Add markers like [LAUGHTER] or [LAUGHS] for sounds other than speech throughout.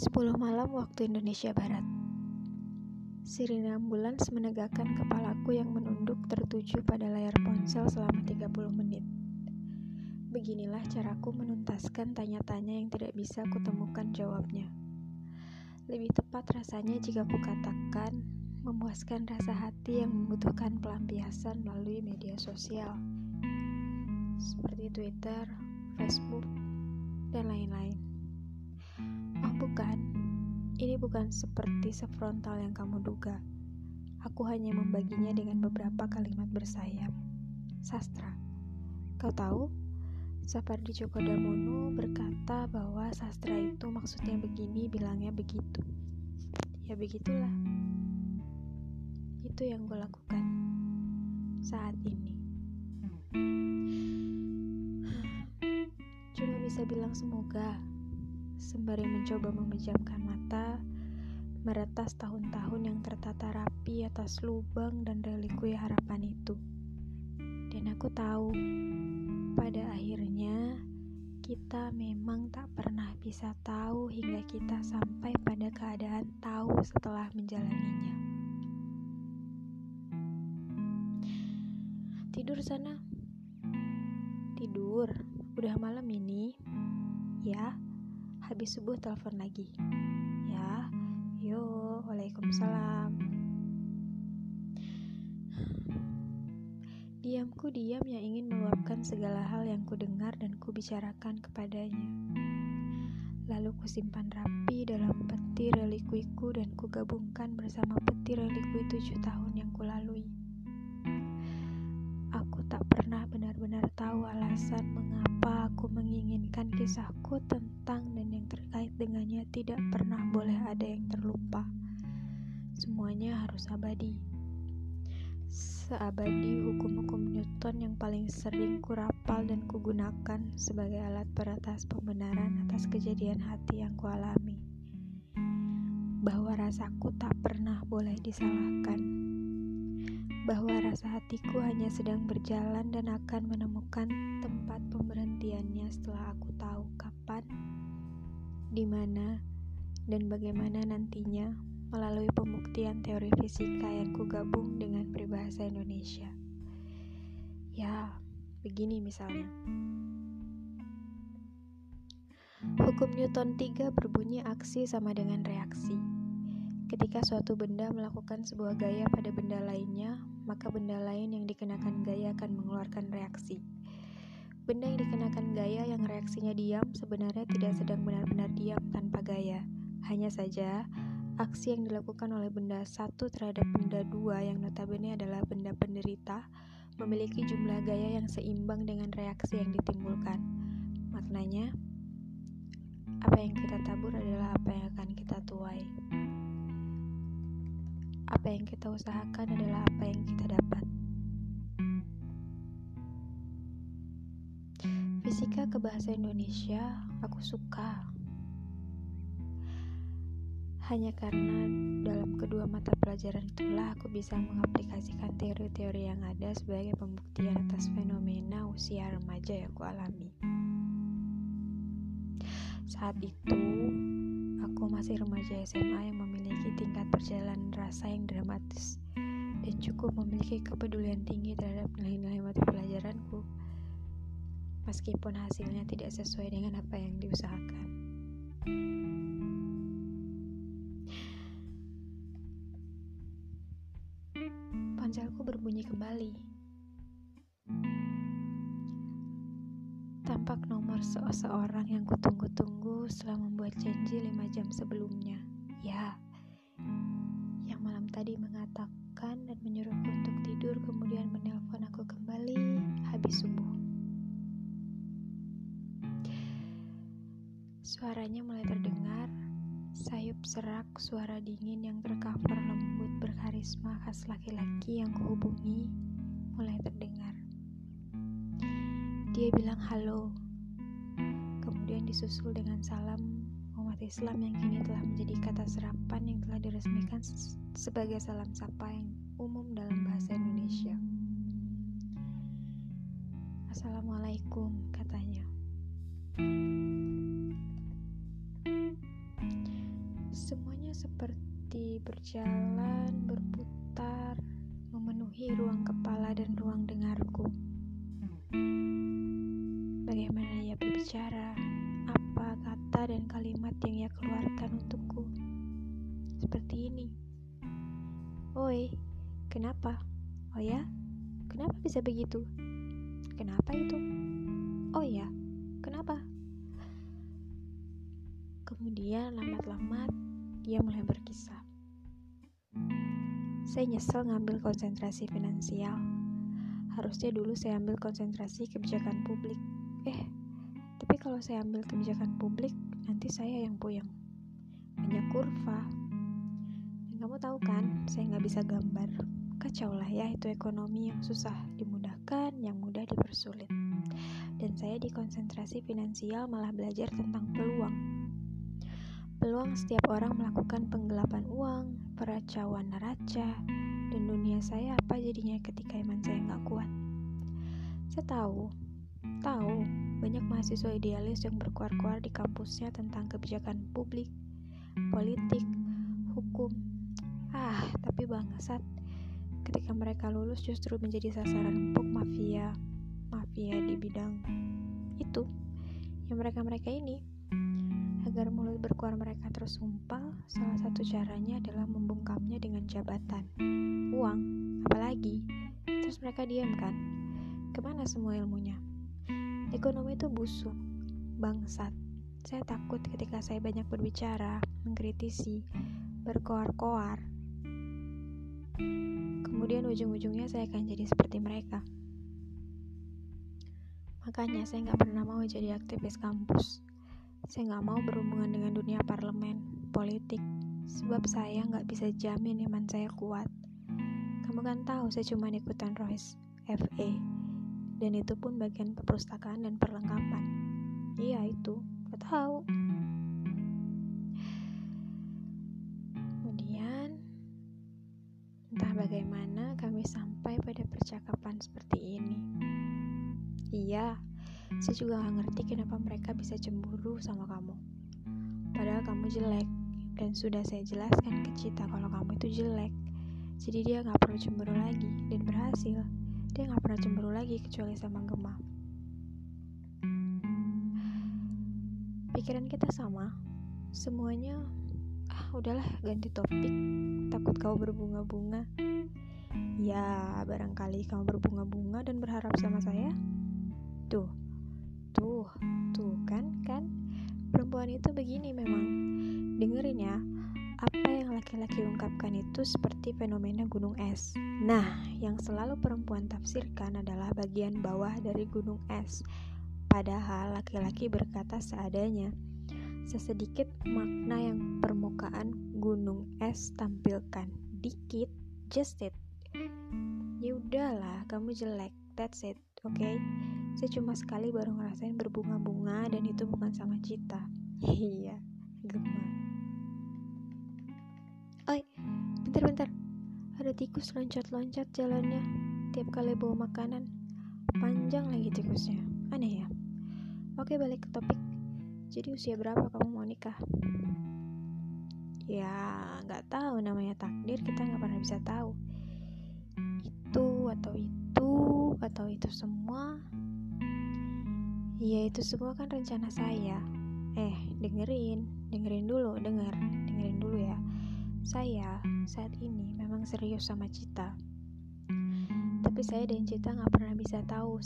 10 malam waktu Indonesia Barat. Sirine ambulans menegakkan kepalaku yang menunduk tertuju pada layar ponsel selama 30 menit. Beginilah caraku menuntaskan tanya-tanya yang tidak bisa kutemukan jawabnya. Lebih tepat rasanya jika kukatakan memuaskan rasa hati yang membutuhkan pelampiasan melalui media sosial. Seperti Twitter, Facebook, dan lain-lain. Oh bukan, ini bukan seperti sefrontal yang kamu duga. Aku hanya membaginya dengan beberapa kalimat bersayap. Sastra. Kau tahu? Sapardi Djoko Damono berkata bahwa sastra itu maksudnya begini, bilangnya begitu. Ya begitulah. Itu yang gue lakukan saat ini. Cuma bisa bilang semoga sembari mencoba memejamkan mata, meretas tahun-tahun yang tertata rapi atas lubang dan relikui harapan itu. Dan aku tahu, pada akhirnya kita memang tak pernah bisa tahu hingga kita sampai pada keadaan tahu setelah menjalaninya. Tidur sana. Tidur. Udah malam ini. Ya habis subuh telepon lagi. Ya, yo, waalaikumsalam. Diamku diam yang ingin meluapkan segala hal yang ku dengar dan ku bicarakan kepadanya. Lalu ku simpan rapi dalam peti relikuiku dan ku gabungkan bersama peti relikui tujuh tahun yang kulalui. Aku tak pernah benar-benar tahu alasan aku menginginkan kisahku tentang dan yang terkait dengannya tidak pernah boleh ada yang terlupa. Semuanya harus abadi. Seabadi hukum-hukum Newton yang paling sering kurapal dan kugunakan sebagai alat peratas pembenaran atas kejadian hati yang kualami. Bahwa rasaku tak pernah boleh disalahkan bahwa rasa hatiku hanya sedang berjalan dan akan menemukan tempat pemberhentiannya setelah aku tahu kapan, di mana, dan bagaimana nantinya melalui pembuktian teori fisika yang kugabung dengan peribahasa Indonesia. Ya, begini misalnya. Hukum Newton 3 berbunyi aksi sama dengan reaksi. Ketika suatu benda melakukan sebuah gaya pada benda lainnya, maka benda lain yang dikenakan gaya akan mengeluarkan reaksi. Benda yang dikenakan gaya yang reaksinya diam sebenarnya tidak sedang benar-benar diam tanpa gaya. Hanya saja, aksi yang dilakukan oleh benda satu terhadap benda dua yang notabene adalah benda penderita memiliki jumlah gaya yang seimbang dengan reaksi yang ditimbulkan. Maknanya, apa yang kita tabur adalah apa yang akan kita tuai. Apa yang kita usahakan adalah apa yang kita dapat. Fisika ke bahasa Indonesia aku suka. Hanya karena dalam kedua mata pelajaran itulah aku bisa mengaplikasikan teori-teori yang ada sebagai pembuktian atas fenomena usia remaja yang aku alami. Saat itu, aku masih remaja SMA yang memiliki tingkat perjalanan rasa yang dramatis dan cukup memiliki kepedulian tinggi terhadap nilai-nilai mata pelajaranku meskipun hasilnya tidak sesuai dengan apa yang diusahakan. Ponselku berbunyi kembali. Tampak nomor seseorang yang kutunggu-tunggu setelah membuat janji lima jam sebelumnya. Ya, yang malam tadi mengatakan dan menyuruhku untuk tidur kemudian menelpon aku kembali habis subuh. Suaranya mulai terdengar, sayup serak suara dingin yang tercover lembut berkarisma khas laki-laki yang kuhubungi mulai terdengar. Dia bilang halo, kemudian disusul dengan salam umat Islam yang kini telah menjadi kata serapan yang telah diresmikan sebagai salam sapa yang umum dalam bahasa Indonesia. Assalamualaikum, katanya. seperti berjalan, berputar, memenuhi ruang kepala dan ruang dengarku. Bagaimana ia berbicara, dan kalimat yang ia keluarkan untukku. Seperti ini. Oi, kenapa? Oh ya? Kenapa bisa begitu? Kenapa itu? Oh ya, kenapa? Kemudian lambat-lambat ia mulai berkisah. Saya nyesel ngambil konsentrasi finansial. Harusnya dulu saya ambil konsentrasi kebijakan publik. Eh, tapi kalau saya ambil kebijakan publik, nanti saya yang puyeng. Banyak kurva. Kamu tahu kan, saya nggak bisa gambar. Kacau lah ya itu ekonomi yang susah dimudahkan, yang mudah dipersulit. Dan saya di konsentrasi finansial malah belajar tentang peluang. Peluang setiap orang melakukan penggelapan uang, peracauan neraca, dan dunia saya apa jadinya ketika iman saya nggak kuat. Saya tahu, tahu banyak mahasiswa idealis yang berkuar-kuar di kampusnya tentang kebijakan publik, politik, hukum. Ah, tapi bangsat, ketika mereka lulus justru menjadi sasaran empuk mafia, mafia di bidang itu. Yang mereka-mereka ini Agar mulut berkuar mereka tersumpal, salah satu caranya adalah membungkamnya dengan jabatan, uang, apalagi. Terus mereka diam kan? Ke mana semua ilmunya? Ekonomi itu busuk, bangsat. Saya takut ketika saya banyak berbicara, mengkritisi, berkoar-koar. Kemudian ujung-ujungnya saya akan jadi seperti mereka. Makanya saya nggak pernah mau jadi aktivis kampus. Saya nggak mau berhubungan dengan dunia parlemen, politik, sebab saya nggak bisa jamin iman saya kuat. Kamu kan tahu saya cuma ikutan Royce, FA, dan itu pun bagian perpustakaan dan perlengkapan. Iya itu, gak tahu. Kemudian, entah bagaimana kami sampai pada percakapan seperti ini. Iya, saya juga gak ngerti kenapa mereka bisa cemburu sama kamu. Padahal kamu jelek, dan sudah saya jelaskan ke Cita kalau kamu itu jelek. Jadi dia gak perlu cemburu lagi, dan berhasil. Dia gak pernah cemburu lagi kecuali sama Gemma. Pikiran kita sama, semuanya ah udahlah ganti topik takut kau berbunga-bunga ya barangkali kamu berbunga-bunga dan berharap sama saya tuh Tuh, tuh kan, kan? Perempuan itu begini memang. Dengerin ya, apa yang laki-laki ungkapkan itu seperti fenomena gunung es. Nah, yang selalu perempuan tafsirkan adalah bagian bawah dari gunung es. Padahal laki-laki berkata seadanya. Sesedikit makna yang permukaan gunung es tampilkan. Dikit, just it. Ya udahlah, kamu jelek. That's it, oke? Okay? Saya cuma sekali baru ngerasain berbunga-bunga dan itu bukan sama Cita. [LAUGHS] Iya, gemar. Oi, bentar-bentar. Ada tikus loncat-loncat jalannya. Tiap kali bawa makanan. Panjang lagi tikusnya. Aneh ya? Oke, balik ke topik. Jadi usia berapa kamu mau nikah? Ya, nggak tahu namanya takdir. Kita nggak pernah bisa tahu. Itu atau itu atau itu semua Iya itu semua kan rencana saya Eh dengerin Dengerin dulu denger Dengerin dulu ya Saya saat ini memang serius sama Cita Tapi saya dan Cita gak pernah bisa tahu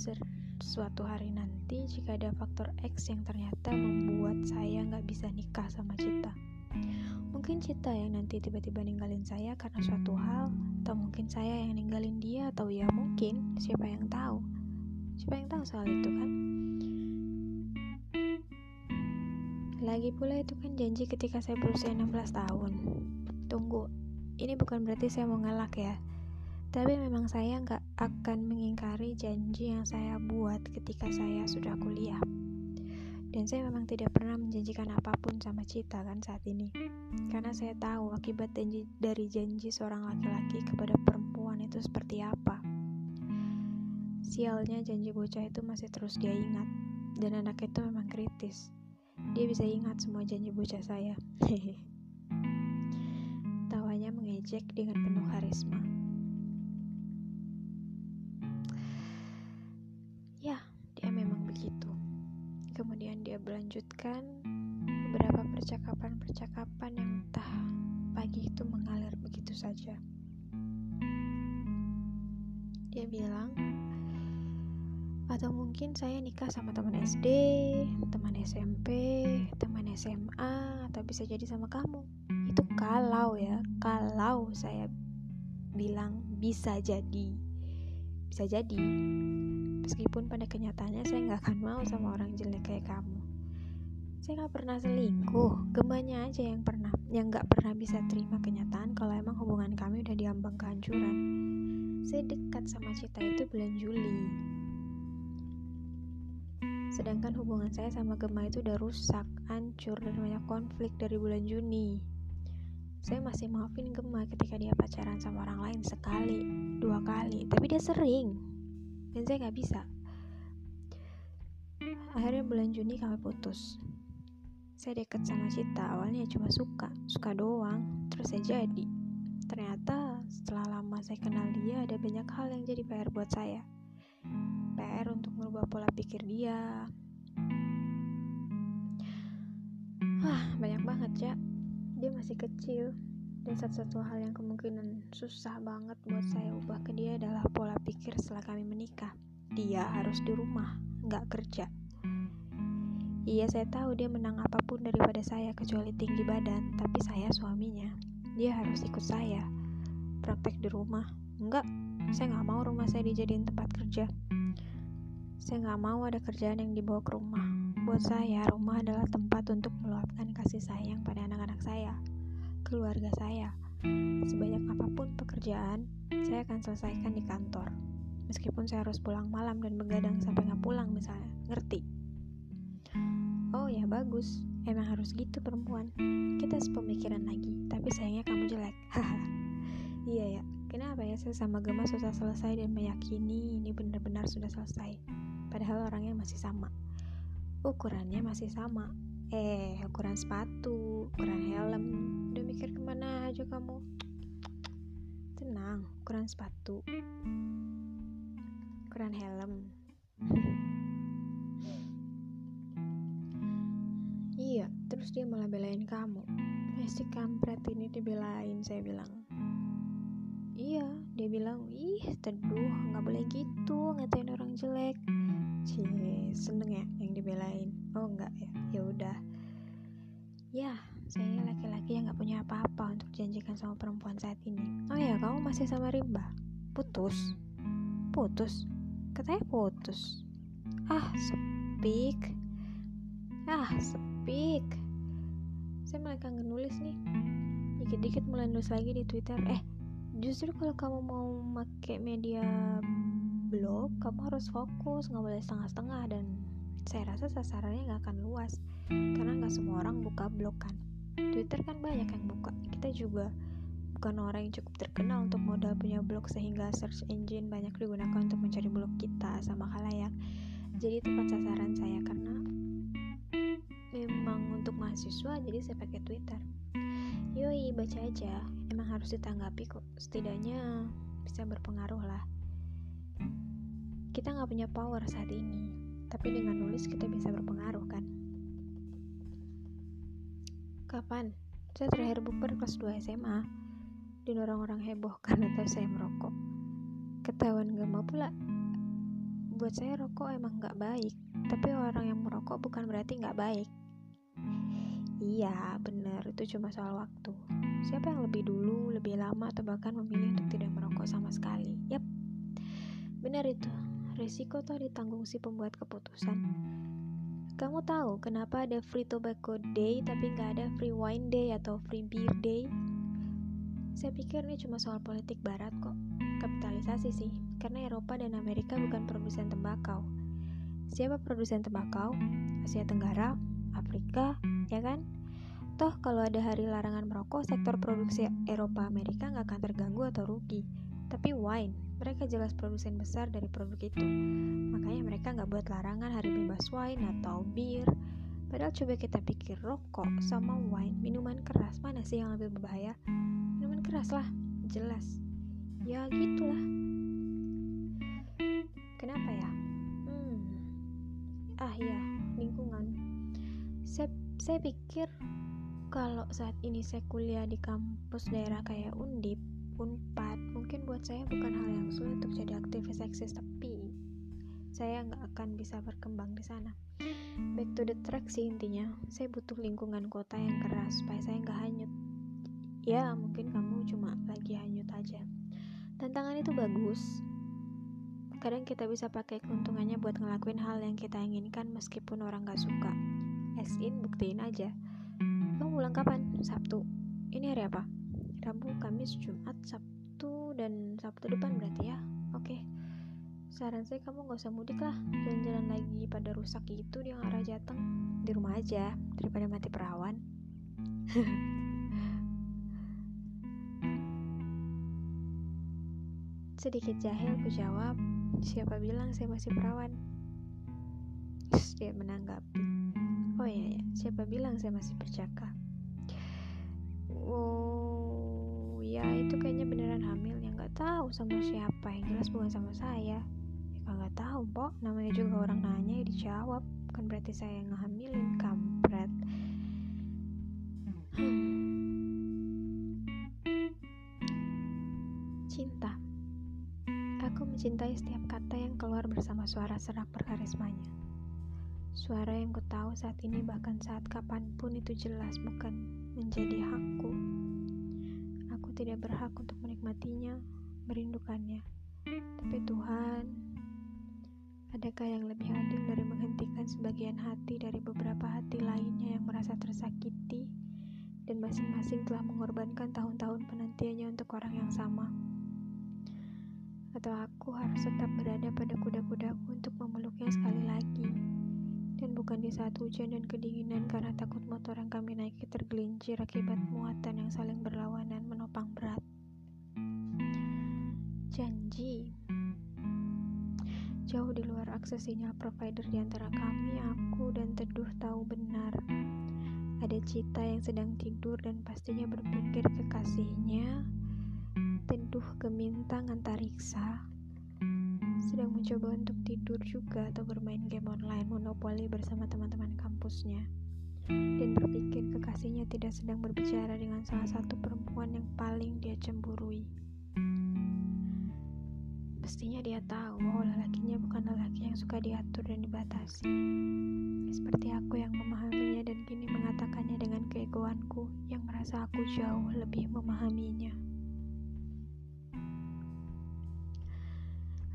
Suatu hari nanti Jika ada faktor X yang ternyata Membuat saya gak bisa nikah sama Cita Mungkin Cita yang nanti tiba-tiba ninggalin saya karena suatu hal, atau mungkin saya yang ninggalin dia, atau ya mungkin siapa yang tahu. Siapa yang tahu soal itu kan? Lagi pula itu kan janji ketika saya berusia 16 tahun. Tunggu, ini bukan berarti saya mau ngelak ya. Tapi memang saya nggak akan mengingkari janji yang saya buat ketika saya sudah kuliah. Dan saya memang tidak pernah menjanjikan apa pun sama Cita kan saat ini. Karena saya tahu akibat janji, dari janji seorang laki-laki kepada perempuan itu seperti apa. Sialnya janji bocah itu masih terus dia ingat. Dan anak itu memang kritis dia bisa ingat semua janji bocah saya. [LAUGHS] mengejek dengan penuh karisma. Ya, dia memang begitu. Kemudian dia melanjutkan beberapa percakapan-percakapan yang entah pagi itu mengalir begitu saja. Dia bilang, atau mungkin saya nikah sama teman SD, teman SMP, teman SMA, atau bisa jadi sama kamu. Kalau ya, kalau saya bilang bisa jadi, bisa jadi. Meskipun pada kenyataannya saya nggak akan mau sama orang jelek kayak kamu. Saya nggak pernah selingkuh, gemanya aja yang pernah, yang nggak pernah bisa terima kenyataan kalau emang hubungan kami udah diambang kehancuran. Saya dekat sama Cita itu bulan Juli. Sedangkan hubungan saya sama Gema itu udah rusak, hancur, dan banyak konflik dari bulan Juni. Saya masih maafin Gema ketika dia pacaran sama orang lain sekali, dua kali, tapi dia sering, dan saya nggak bisa. Akhirnya bulan Juni kami putus. Saya deket sama Cita, awalnya cuma suka, suka doang, terus saya jadi. Ternyata setelah lama saya kenal dia, ada banyak hal yang jadi PR buat saya. PR untuk merubah pola pikir dia. Wah, banyak banget ya. Dia masih kecil, dan satu-satu hal yang kemungkinan susah banget buat saya ubah ke dia adalah pola pikir setelah kami menikah. Dia harus di rumah, nggak kerja. Iya saya tahu dia menang apa pun daripada saya kecuali tinggi badan, tapi saya suaminya. Dia harus ikut saya. Praktek di rumah. Enggak, saya nggak mau rumah saya dijadiin tempat kerja. Saya nggak mau ada kerjaan yang dibawa ke rumah. Buat saya, rumah adalah tempat untuk meluapkan kasih sayang pada anak-anak saya, keluarga saya. Sebanyak apa pun pekerjaan, saya akan selesaikan di kantor. Meskipun saya harus pulang malam dan begadang sampai nggak pulang misalnya. Ngerti? Oh ya bagus, emang harus gitu perempuan. Kita sepemikiran lagi, tapi sayangnya kamu jelek. [LAUGHS] Haha. iya ya, kenapa ya saya sama Gema susah selesai dan meyakini ini benar-benar sudah selesai. Padahal orangnya masih sama. Ukurannya masih sama. Eh, ukuran sepatu, ukuran helm. Udah mikir ke mana aja kamu? Tenang, ukuran sepatu. Ukuran helm. Iya, terus dia malah belain kamu. Messi kampret ini dibelain, saya bilang. Iya, dia bilang, ih teduh, nggak boleh gitu, ngatain orang jelek. Cie, seneng ya yang dibelain. Oh enggak ya, ya udah. Ya, saya laki-laki yang nggak punya apa-apa untuk janjikan sama perempuan saat ini. Oh ya, kamu masih sama Rimba? Putus? Putus? Katanya putus. Ah, sepik. Ah, topik saya mulai kangen nulis nih dikit-dikit mulai nulis lagi di twitter eh justru kalau kamu mau pakai media blog kamu harus fokus nggak boleh setengah-setengah dan saya rasa sasarannya nggak akan luas karena nggak semua orang buka blog kan. Twitter kan banyak yang buka. Kita juga bukan orang yang cukup terkenal untuk modal punya blog sehingga search engine banyak digunakan untuk mencari blog kita sama halayak jadi tempat sasaran saya karena memang untuk mahasiswa jadi saya pakai Twitter. Yoi baca aja. Emang harus ditanggapi kok. Setidaknya bisa berpengaruh lah. Kita nggak punya power saat ini. Tapi dengan nulis kita bisa berpengaruh kan kapan saya terakhir bukber kelas 2 SMA dan orang-orang heboh [LAUGHS] karena tahu saya merokok ketahuan gak mau pula buat saya rokok emang gak baik tapi orang yang merokok bukan berarti gak baik Iya, benar, itu cuma soal waktu. Siapa yang lebih dulu, lebih lama, atau bahkan memilih untuk tidak merokok sama sekali? Yap, benar itu. Risiko toh ditanggung si pembuat keputusan. Kamu tahu kenapa ada free tobacco day tapi nggak ada free wine day atau free beer day? Saya pikir ini cuma soal politik barat kok. Kapitalisasi sih, karena Eropa dan Amerika bukan produsen tembakau. Siapa produsen tembakau? Asia Tenggara, Afrika, ya kan? Toh kalau ada hari larangan merokok, sektor produksi Eropa Amerika nggak akan terganggu atau rugi. Tapi wine, mereka jelas produsen besar dari produk itu. Makanya mereka nggak buat larangan hari bebas wine atau bir. Padahal coba kita pikir rokok sama wine, minuman keras mana sih yang lebih berbahaya? Minuman keras lah jelas ya gitulah kenapa ya hmm ah ya lingkungan saya saya pikir kalau saat ini saya kuliah di kampus daerah kayak Undip Unpad mungkin buat saya bukan hal yang sulit untuk jadi aktivis eksis tapi saya nggak akan bisa berkembang di sana. Back to the track sih intinya, saya butuh lingkungan kota yang keras supaya saya nggak hanyut. Ya mungkin kamu cuma lagi hanyut aja. Tantangan itu bagus. Kadang kita bisa pakai keuntungannya buat ngelakuin hal yang kita inginkan meskipun orang nggak suka. As in, buktiin aja. Kamu pulang kapan? Sabtu. Ini hari apa? Rabu, Kamis, Jumat, Sabtu, dan Sabtu depan berarti ya? Oke. Saran saya kamu gak usah mudik lah. Jalan-jalan lagi pada rusak gitu di arah Jateng. Di rumah aja daripada mati perawan. [LAUGHS] Sedikit jahil ku jawab siapa bilang saya masih perawan? Dia menanggapi oh iya ya siapa bilang saya masih bercaka oh ya itu kayaknya beneran hamil yang nggak tahu sama siapa yang jelas bukan sama saya Kagak tahu, Pok. Namanya juga orang nanya ya dijawab. Kan berarti saya yang ngehamilin, kampret. Cinta. Aku mencintai setiap kata yang keluar bersama suara serak berkarismanya. Suara yang ku tahu saat ini bahkan saat kapan pun itu jelas bukan menjadi hakku. Tidak berhak untuk menikmatinya, merindukannya. Tapi Tuhan Adakah yang lebih adil dari menghentikan sebagian hati dari beberapa hati lainnya yang merasa tersakiti dan masing-masing telah mengorbankan tahun-tahun penantiannya untuk orang yang sama? Atau aku harus tetap berada pada kuda-kudaku untuk memeluknya sekali lagi dan bukan di saat hujan dan kedinginan karena takut motor yang kami naiki tergelincir akibat muatan yang saling berlawanan menopang berat. Janji Jauh di luar akses sinyal provider di antara kami, aku dan Teduh tahu benar. Ada Cita yang sedang tidur dan pastinya berpikir kekasihnya, Teduh Gemintang Antariksa, sedang mencoba untuk tidur juga atau bermain game online monopoli bersama teman-teman kampusnya. Dan berpikir kekasihnya tidak sedang berbicara dengan salah satu perempuan yang paling dia cemburui. Mestinya dia tahu bahwa lelakinya bukan lelaki yang suka diatur dan dibatasi. Seperti aku yang memahaminya dan kini mengatakannya dengan keegoanku yang merasa aku jauh lebih memahaminya.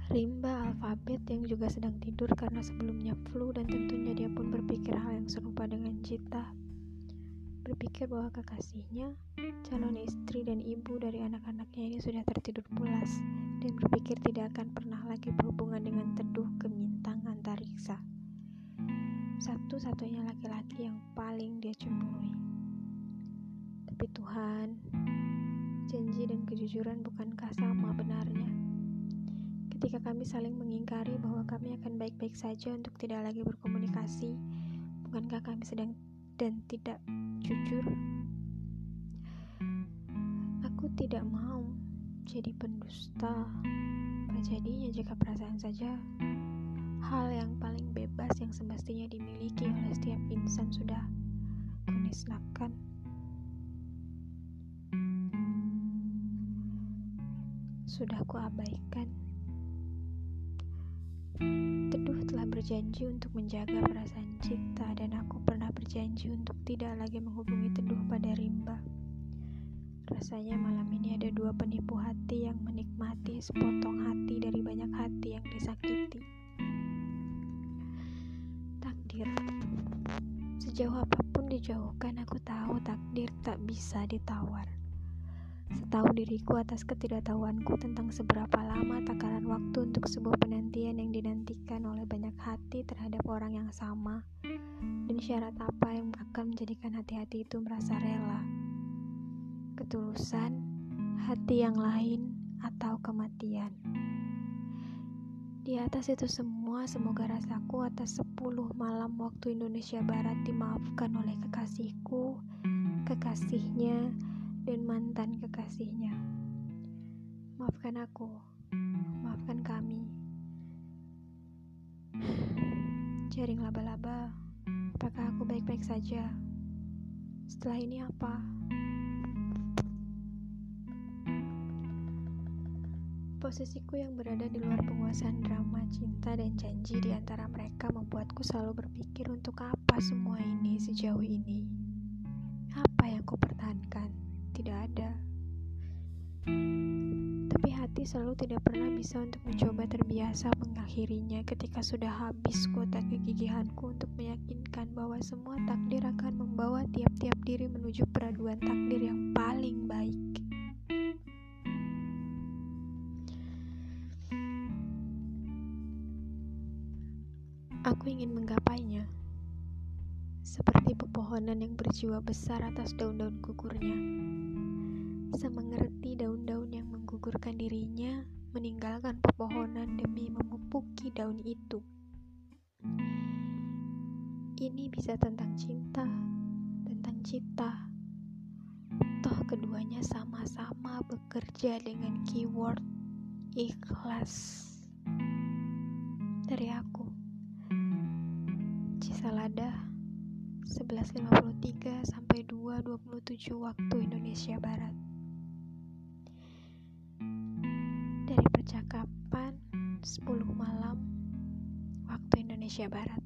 Rimba alfabet yang juga sedang tidur karena sebelumnya flu dan tentunya dia pun berpikir hal yang serupa dengan Cita berpikir bahwa kekasihnya, calon istri dan ibu dari anak-anaknya ini sudah tertidur pulas dan berpikir tidak akan pernah lagi berhubungan dengan teduh gemintang antariksa. Satu-satunya laki-laki yang paling dia cemburui. Tapi Tuhan, janji dan kejujuran bukankah sama benarnya? Ketika kami saling mengingkari bahwa kami akan baik-baik saja untuk tidak lagi berkomunikasi, bukankah kami sedang dan tidak jujur. Aku tidak mau jadi pendusta. Apa jadinya jika perasaan saja hal yang paling bebas yang semestinya dimiliki oleh setiap insan sudah kunisnakan. Sudah kuabaikan. Teduh telah berjanji untuk menjaga perasaan cinta dan aku pernah berjanji untuk tidak lagi menghubungi Teduh pada rimba. Rasanya malam ini ada dua penipu hati yang menikmati sepotong hati dari banyak hati yang disakiti. Takdir. Sejauh apa pun dijauhkan, aku tahu takdir tak bisa ditawar. Setahu diriku atas ketidaktahuanku tentang seberapa lama takaran waktu untuk sebuah penantian yang dinantikan oleh banyak hati terhadap orang yang sama, dan syarat apa yang akan menjadikan hati-hati itu merasa rela. Ketulusan, hati yang lain, atau kematian. Di atas itu semua, semoga rasaku atas 10 malam waktu Indonesia Barat dimaafkan oleh kekasihku, kekasihnya, dan mantan kekasihnya. Maafkan aku, maafkan kami. Jaring laba-laba, apakah aku baik-baik saja? Setelah ini apa? Posisiku yang berada di luar penguasaan drama cinta dan janji di antara mereka membuatku selalu berpikir untuk apa semua ini sejauh ini. Apa yang ku pertahankan? Tidak ada. Tapi hati selalu tidak pernah bisa untuk mencoba terbiasa mengakhirinya ketika sudah habis kuota kegigihanku untuk meyakinkan bahwa semua takdir akan membawa tiap-tiap diri menuju peraduan takdir yang paling baik. Aku ingin menggapainya, seperti pepohonan yang berjiwa besar atas daun-daun gugurnya. Semengerti daun-daun yang menggugurkan dirinya, meninggalkan pepohonan demi memupuki daun itu. Ini bisa tentang cinta, tentang cita. Toh keduanya sama-sama bekerja dengan keyword ikhlas. Dari aku. Cisalada 11.53 sampai 2.27 waktu Indonesia Barat. Dari percakapan 10 malam waktu Indonesia Barat.